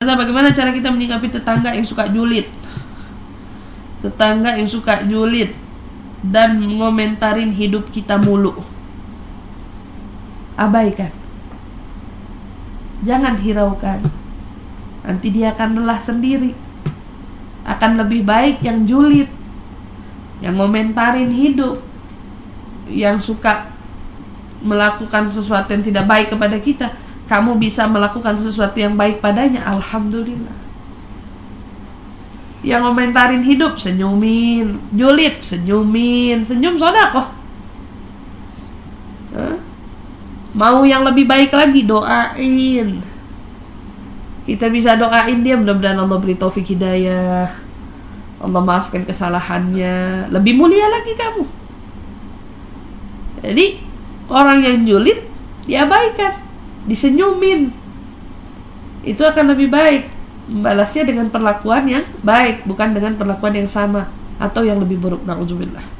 Nah, bagaimana cara kita menyikapi tetangga yang suka julid? Tetangga yang suka julid dan ngomentarin hidup kita mulu. Abaikan. Jangan hiraukan. Nanti dia akan lelah sendiri. Akan lebih baik yang julid. Yang ngomentarin hidup. Yang suka melakukan sesuatu yang tidak baik kepada kita kamu bisa melakukan sesuatu yang baik padanya, alhamdulillah. Yang komentarin hidup, senyumin, julid, senyumin, senyum sodakoh. Huh? Mau yang lebih baik lagi, doain. Kita bisa doain dia, mudah-mudahan Allah beri taufik hidayah. Allah maafkan kesalahannya. Lebih mulia lagi kamu. Jadi, orang yang julid, diabaikan disenyumin. Itu akan lebih baik. Membalasnya dengan perlakuan yang baik bukan dengan perlakuan yang sama atau yang lebih buruk. Naudzubillah